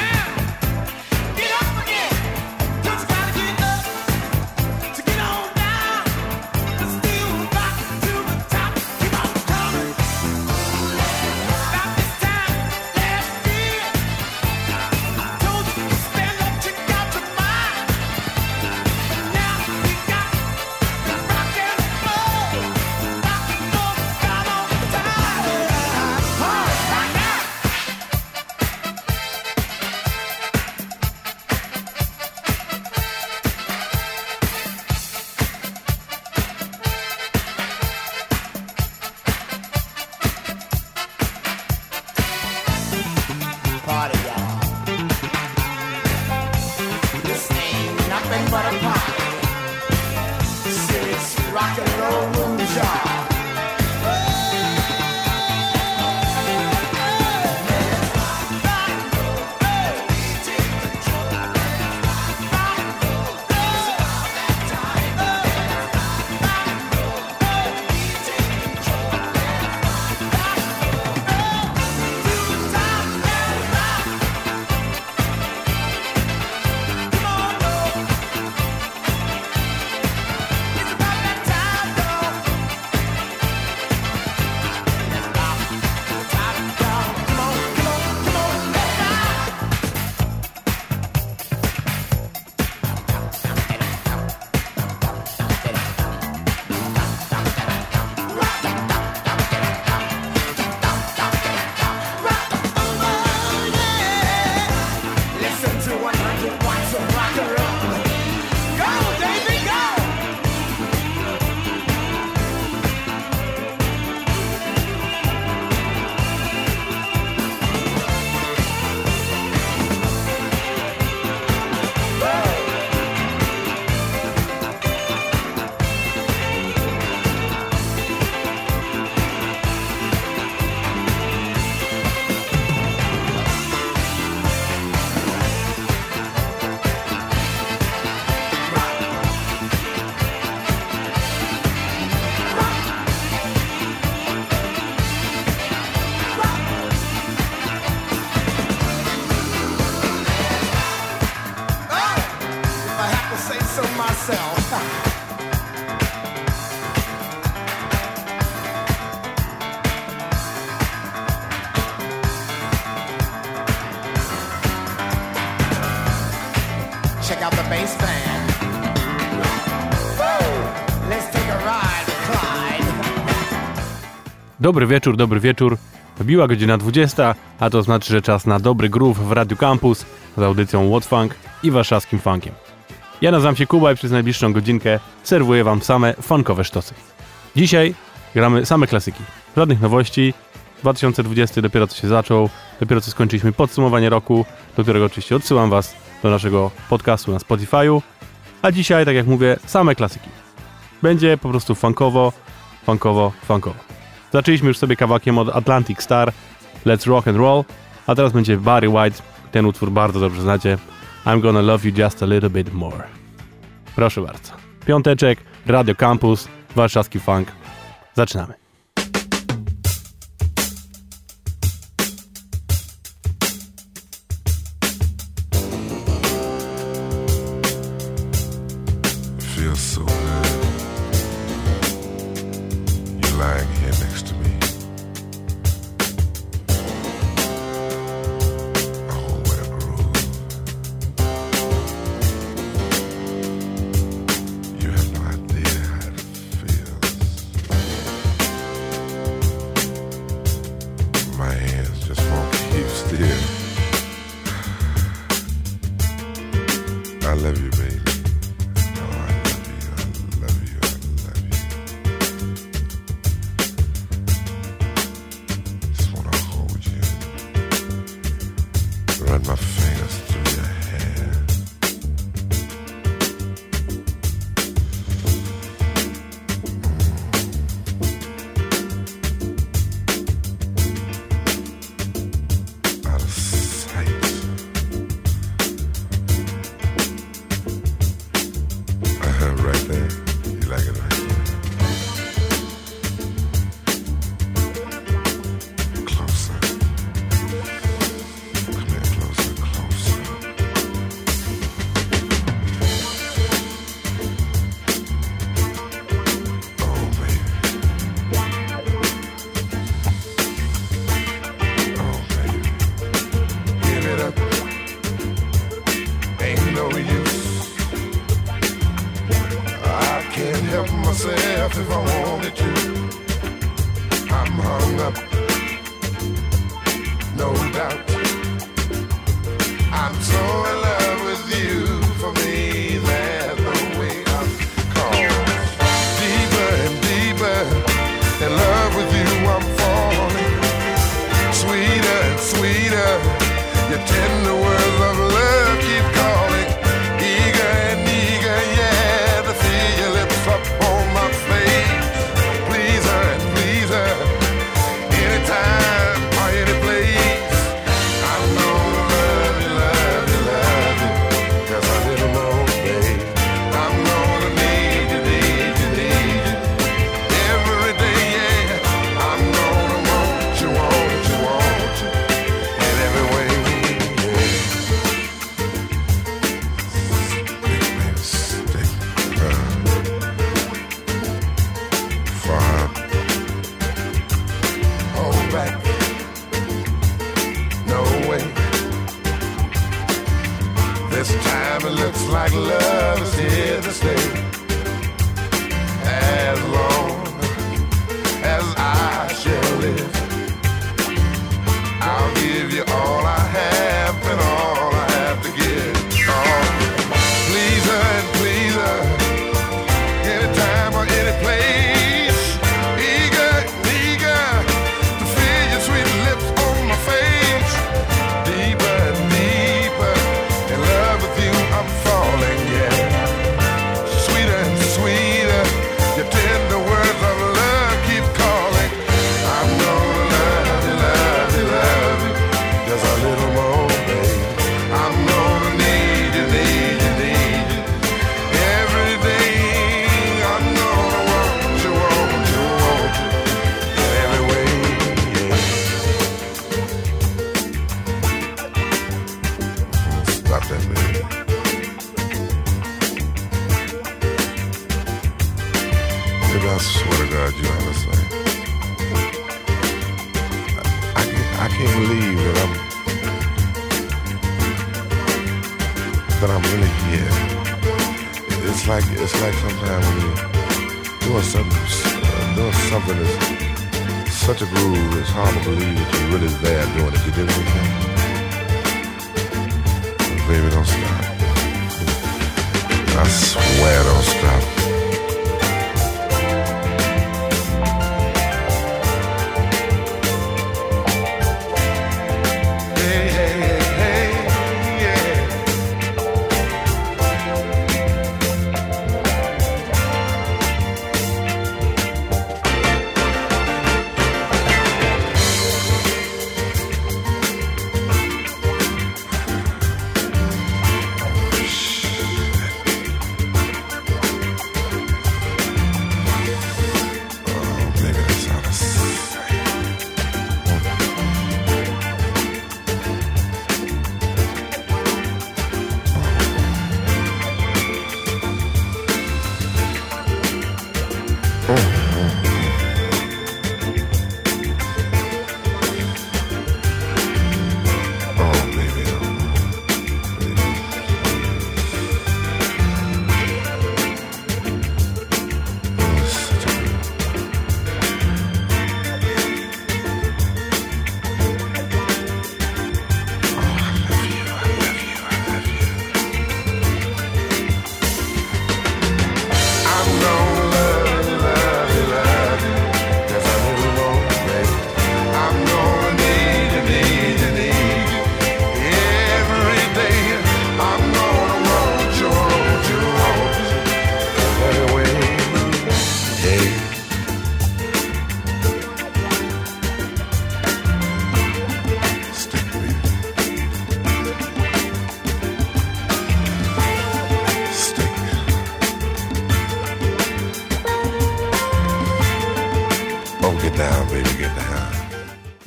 Yeah. Dobry wieczór, dobry wieczór. Biła godzina 20, a to znaczy, że czas na dobry groove w Radio Campus z audycją What Funk i warszawskim funkiem. Ja nazywam się Kuba i przez najbliższą godzinkę serwuję Wam same funkowe sztosy. Dzisiaj gramy same klasyki, żadnych nowości. 2020 dopiero co się zaczął, dopiero co skończyliśmy podsumowanie roku, do którego oczywiście odsyłam Was do naszego podcastu na Spotify'u. A dzisiaj, tak jak mówię, same klasyki. Będzie po prostu funkowo, funkowo, funkowo. Zaczęliśmy już sobie kawałkiem od Atlantic Star, Let's Rock and Roll, a teraz będzie Barry White, ten utwór bardzo dobrze znacie, I'm Gonna Love You Just a Little Bit More. Proszę bardzo. Piąteczek, Radio Campus, warszawski funk. Zaczynamy. feel so good. You tender words. Nigga, I swear to God, you understand. I, I, I can't believe that I'm that I'm really here. It's like it's like sometimes when you doing something, uh, doing something that's such a groove, it's hard to believe that you're really there doing it. You did it, baby. Don't stop. I swear, don't stop.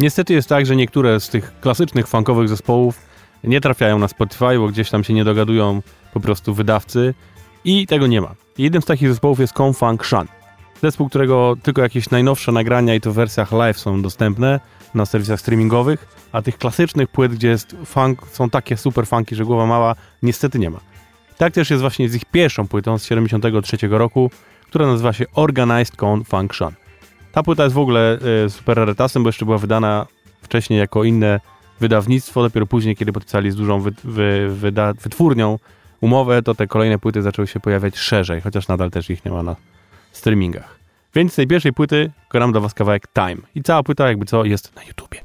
Niestety jest tak, że niektóre z tych klasycznych funkowych zespołów nie trafiają na Spotify, bo gdzieś tam się nie dogadują po prostu wydawcy i tego nie ma. Jednym z takich zespołów jest Confunk Shan. Zespół, którego tylko jakieś najnowsze nagrania i to w wersjach live są dostępne na serwisach streamingowych, a tych klasycznych płyt, gdzie jest funk, są takie super funky, że głowa mała, niestety nie ma. Tak też jest właśnie z ich pierwszą płytą z 73 roku, która nazywa się Organized Con. Ta płyta jest w ogóle e, super rarytasem, bo jeszcze była wydana wcześniej jako inne wydawnictwo. Dopiero później, kiedy podpisali z dużą wy, wy, wyda, wytwórnią umowę, to te kolejne płyty zaczęły się pojawiać szerzej, chociaż nadal też ich nie ma na streamingach. Więc z tej pierwszej płyty gram dla was kawałek Time. I cała płyta jakby co jest na YouTubie.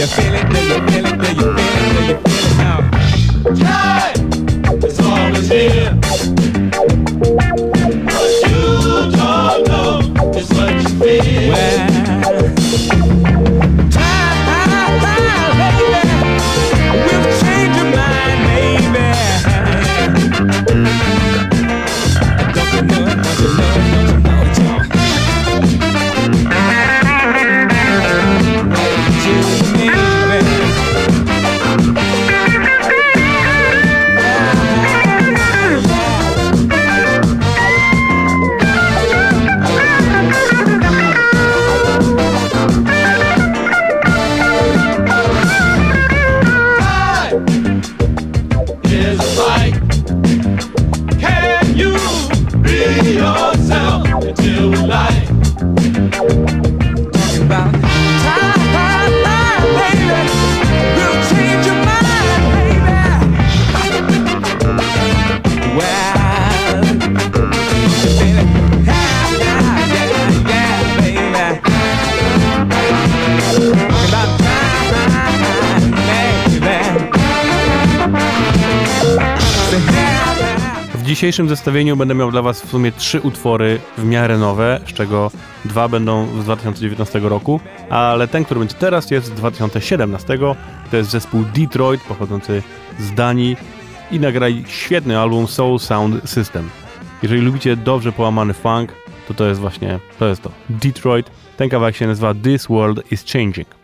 You feel it? Do you feel dzisiejszym zestawieniu będę miał dla Was w sumie trzy utwory w miarę nowe, z czego dwa będą z 2019 roku, ale ten, który będzie teraz, jest z 2017. To jest zespół Detroit, pochodzący z Danii i nagrali świetny album Soul Sound System. Jeżeli lubicie dobrze połamany funk, to to jest właśnie, to jest to. Detroit. Ten kawałek się nazywa This World is Changing.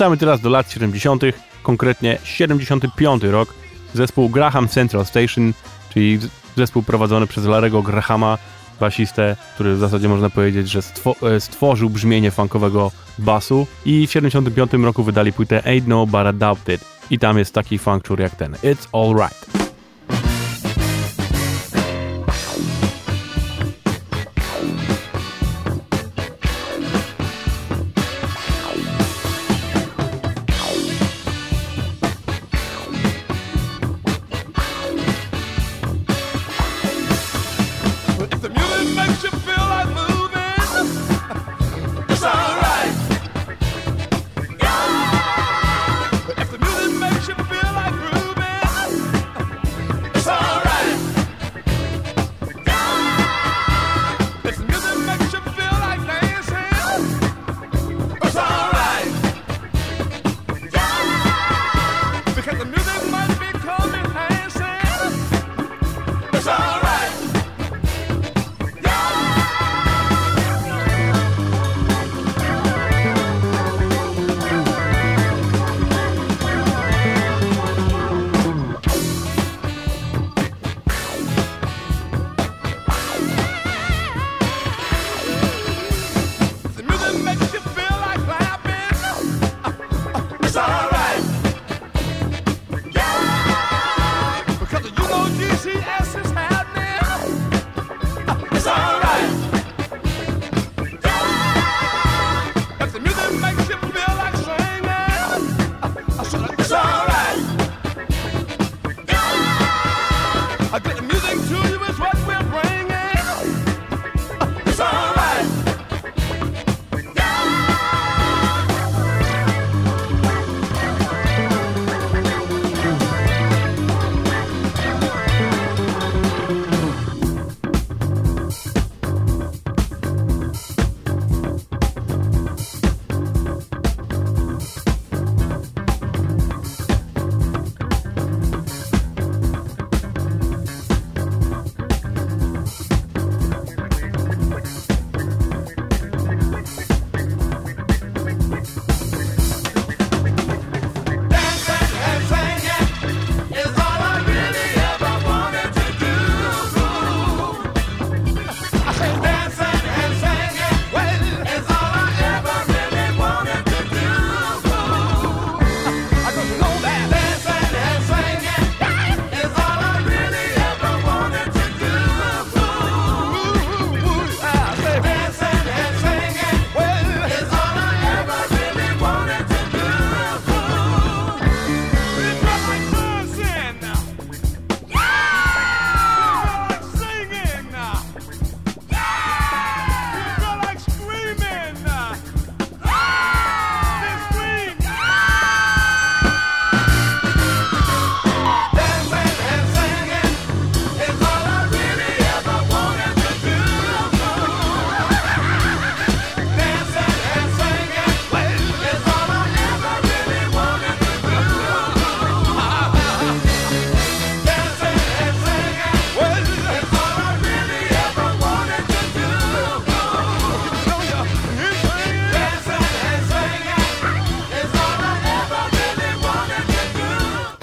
Wracamy teraz do lat 70., konkretnie 75 rok. Zespół Graham Central Station, czyli zespół prowadzony przez Larego Grahama, basistę, który w zasadzie można powiedzieć, że stwo e, stworzył brzmienie funkowego basu i w 75 roku wydali płytę Ain't No But Adopted i tam jest taki funk jak ten It's Alright.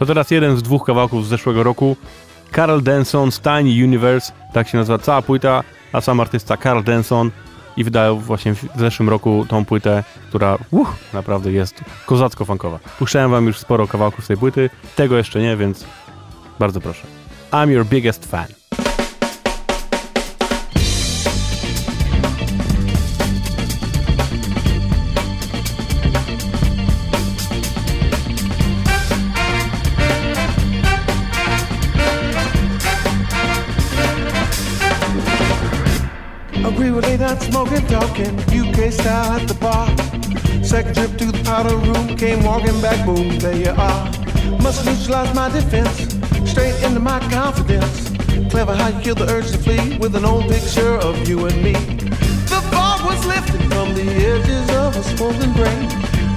Teraz jeden z dwóch kawałków z zeszłego roku. Carl Denson's Tiny Universe, tak się nazywa cała płyta, a sam artysta Carl Denson i wydał właśnie w zeszłym roku tą płytę, która uch, naprawdę jest kozacko-funkowa. Puszczałem wam już sporo kawałków z tej płyty, tego jeszcze nie, więc bardzo proszę. I'm your biggest fan. Talking, UK style at the bar. Second trip to the powder room, came walking back, boom, there you are. Must neutralize my defense, straight into my confidence. Clever how you kill the urge to flee with an old picture of you and me. The fog was lifted from the edges of a swollen brain.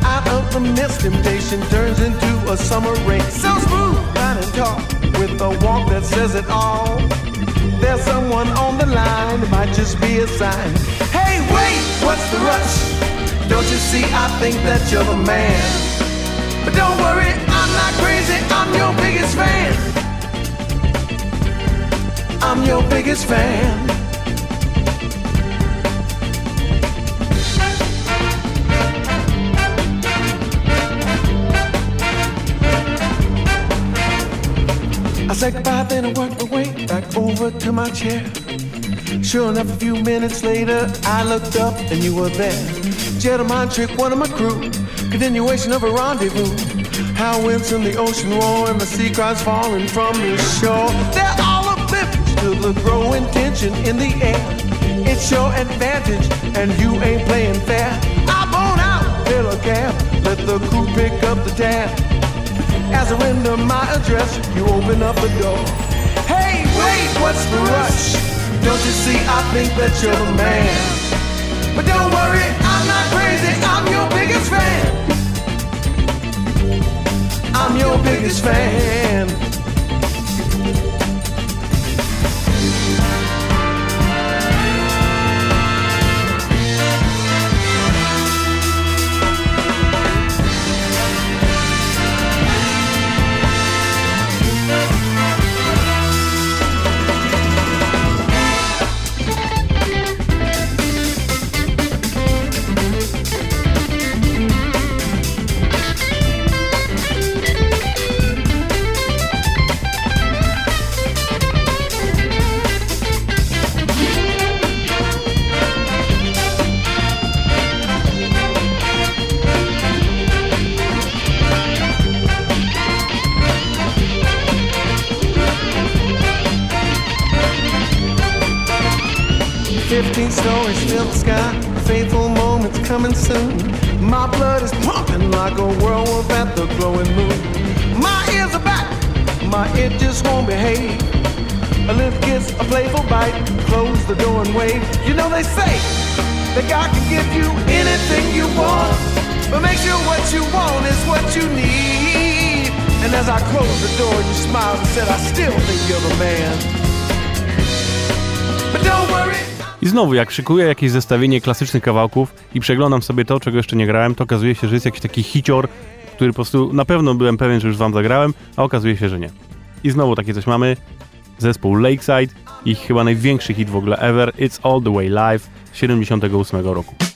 Out of the mist, temptation turns into a summer rain. So smooth, fine and talk, with a walk that says it all. There's someone on the line, it might just be a sign. Hey, wait, what's the rush? Don't you see, I think that you're the man. But don't worry, I'm not crazy, I'm your biggest fan. I'm your biggest fan. I said goodbye, then I worked my way back over to my chair. Sure enough, a few minutes later, I looked up and you were there. Gentleman trick, one of my crew, continuation of a rendezvous. How winds in the ocean roar and the sea cries falling from the shore. They're all oblivious to the growing tension in the air. It's your advantage, and you ain't playing fair. I bone out, fill a gap, let the crew pick up the tab. As I render my address, you open up the door. What's the rush? Don't you see, I think that you're the man. But don't worry, I'm not crazy, I'm your biggest fan. I'm your biggest fan. Stories fill the sky, faithful moments coming soon. My blood is pumping like a whirlwind at the glowing moon. My ears are back, my it just won't behave. A little kiss, a playful bite, close the door and wave. You know they say that God can give you anything you want, but make sure what you want is what you need. And as I closed the door, you smiled and said, I still think you're the man. But don't worry. I znowu, jak szykuję jakieś zestawienie klasycznych kawałków i przeglądam sobie to, czego jeszcze nie grałem, to okazuje się, że jest jakiś taki hicior, który po prostu na pewno byłem pewien, że już wam zagrałem, a okazuje się, że nie. I znowu takie coś mamy. Zespół Lakeside, ich chyba największy hit w ogóle ever, It's All The Way Live z 78 roku.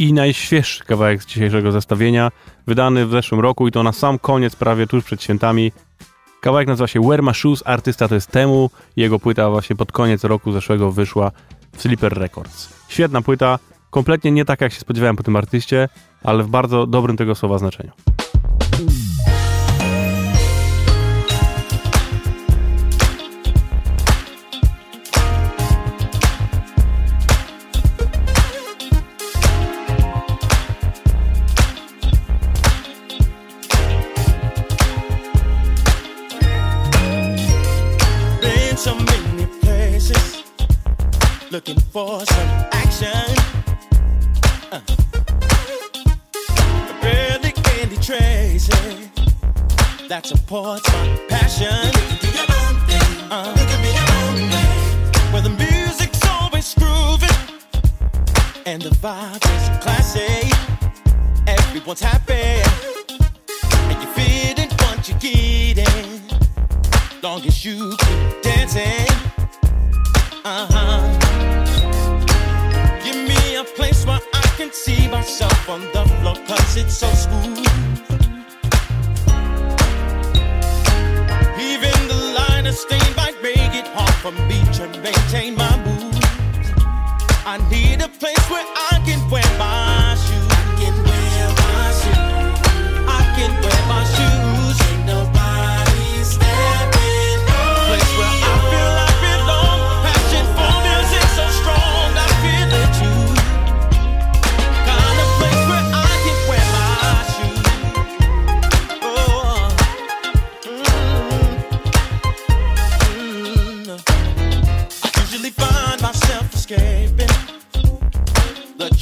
I najświeższy kawałek z dzisiejszego zestawienia, wydany w zeszłym roku i to na sam koniec, prawie tuż przed świętami. Kawałek nazywa się Wear My Shoes, artysta to jest Temu, jego płyta właśnie pod koniec roku zeszłego wyszła w Sleeper Records. Świetna płyta, kompletnie nie tak jak się spodziewałem po tym artyście, ale w bardzo dobrym tego słowa znaczeniu. Supports my passion. Uh. Where the music's always grooving and the vibe is classy. Everyone's happy and you're feeling what you're getting long as you keep dancing. Uh huh. Give me a place where I can see myself on the floor, cause it's so smooth. Of might make it hard for me to maintain my mood. I need a place where I can wear my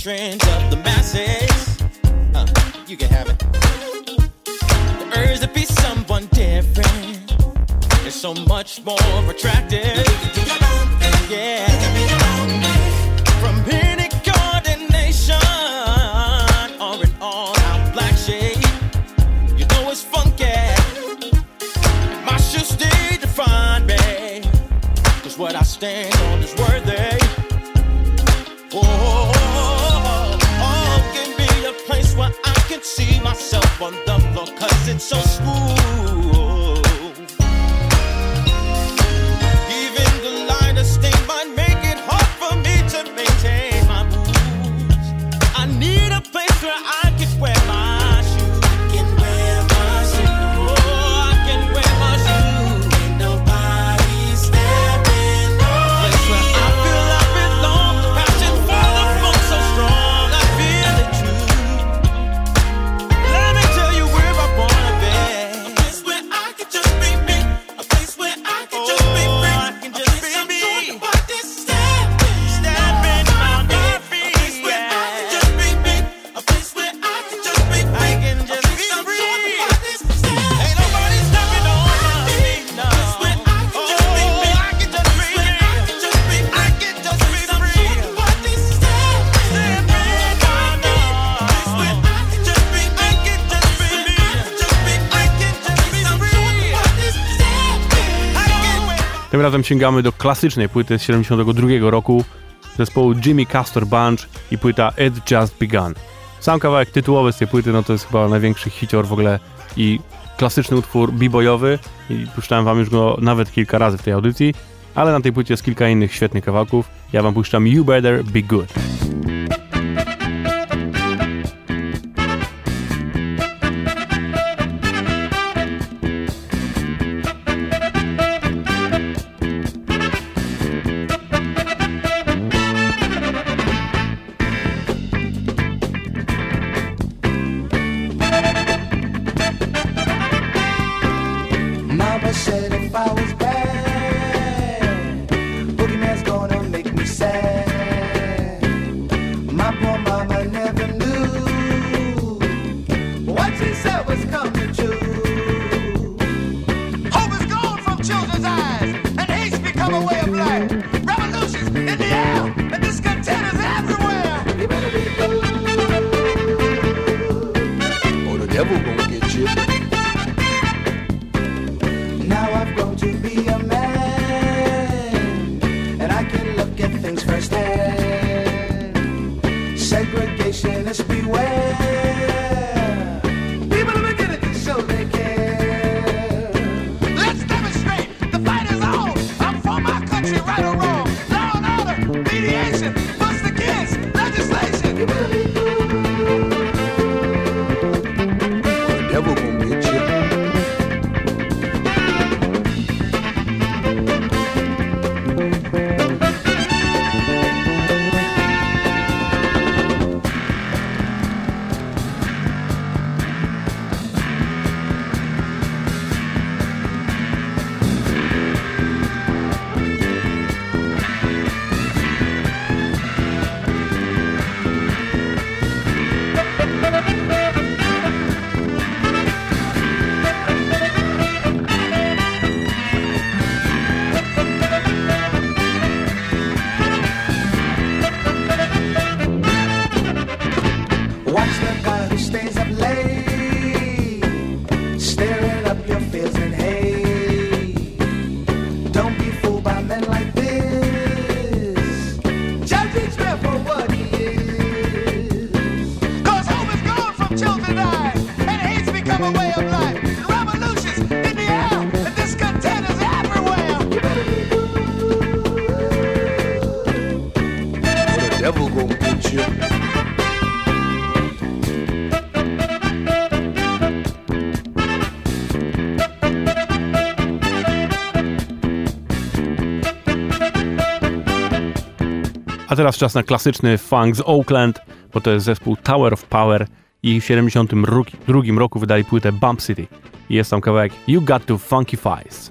the trends of the masses. Uh, you can have it. The urge to be someone different is so much more attractive. Potem sięgamy do klasycznej płyty z 72 roku zespołu Jimmy Castor Bunch i płyta It Just Begun. Sam kawałek tytułowy z tej płyty, no to jest chyba największy hicior w ogóle i klasyczny utwór b-boyowy i puszczałem wam już go nawet kilka razy w tej audycji, ale na tej płycie jest kilka innych świetnych kawałków. Ja wam puszczam You Better Be Good. teraz czas na klasyczny funk z Oakland, bo to jest zespół Tower of Power i w 72 roku wydali płytę Bump City. Jest tam kawałek You Got to Funkifies.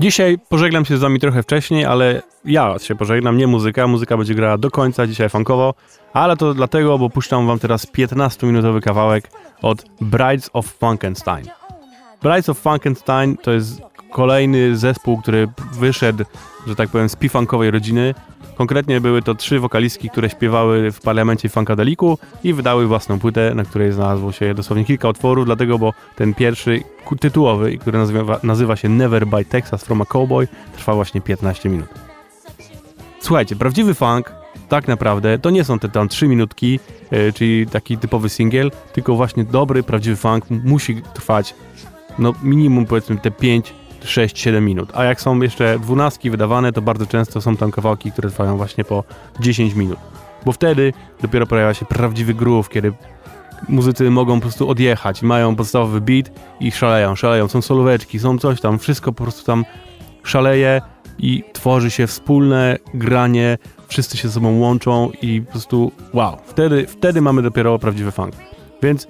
Dzisiaj pożegnam się z wami trochę wcześniej, ale ja się pożegnam, nie muzyka. Muzyka będzie grała do końca, dzisiaj funkowo, ale to dlatego, bo puszczam wam teraz 15-minutowy kawałek od Brides of Frankenstein. Brides of Frankenstein to jest kolejny zespół, który wyszedł, że tak powiem, z pifankowej rodziny. Konkretnie były to trzy wokalistki, które śpiewały w parlamencie Funkadeliku i wydały własną płytę, na której znalazło się dosłownie kilka utworów, dlatego, bo ten pierwszy tytułowy, który nazywa, nazywa się Never Buy Texas from a Cowboy, trwa właśnie 15 minut. Słuchajcie, prawdziwy funk tak naprawdę to nie są te tam 3 minutki, yy, czyli taki typowy singiel, tylko właśnie dobry, prawdziwy funk musi trwać no minimum powiedzmy te 5, 6, 7 minut. A jak są jeszcze dwunastki wydawane, to bardzo często są tam kawałki, które trwają właśnie po 10 minut. Bo wtedy dopiero pojawia się prawdziwy groove, kiedy muzycy mogą po prostu odjechać, mają podstawowy beat i szaleją, szaleją. Są solóweczki, są coś tam, wszystko po prostu tam szaleje i tworzy się wspólne granie, wszyscy się ze sobą łączą i po prostu wow, wtedy, wtedy mamy dopiero prawdziwy funk. Więc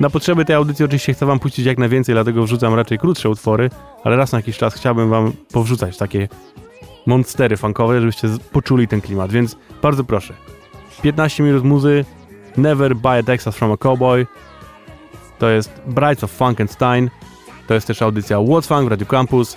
na potrzeby tej audycji oczywiście chcę wam puścić jak najwięcej, dlatego wrzucam raczej krótsze utwory, ale raz na jakiś czas chciałbym wam powrzucać takie monstery funkowe, żebyście poczuli ten klimat, więc bardzo proszę. 15 minut muzy, Never Buy a Texas from a Cowboy, to jest Brides of Funkenstein, to jest też audycja What's Funk w Radio Campus.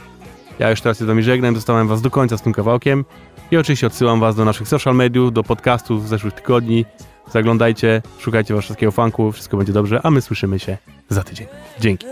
Ja już teraz się z wami żegnam, was do końca z tym kawałkiem i oczywiście odsyłam was do naszych social mediów, do podcastów z zeszłych tygodni. Zaglądajcie, szukajcie warszawskiego funku, wszystko będzie dobrze, a my słyszymy się za tydzień. Dzięki.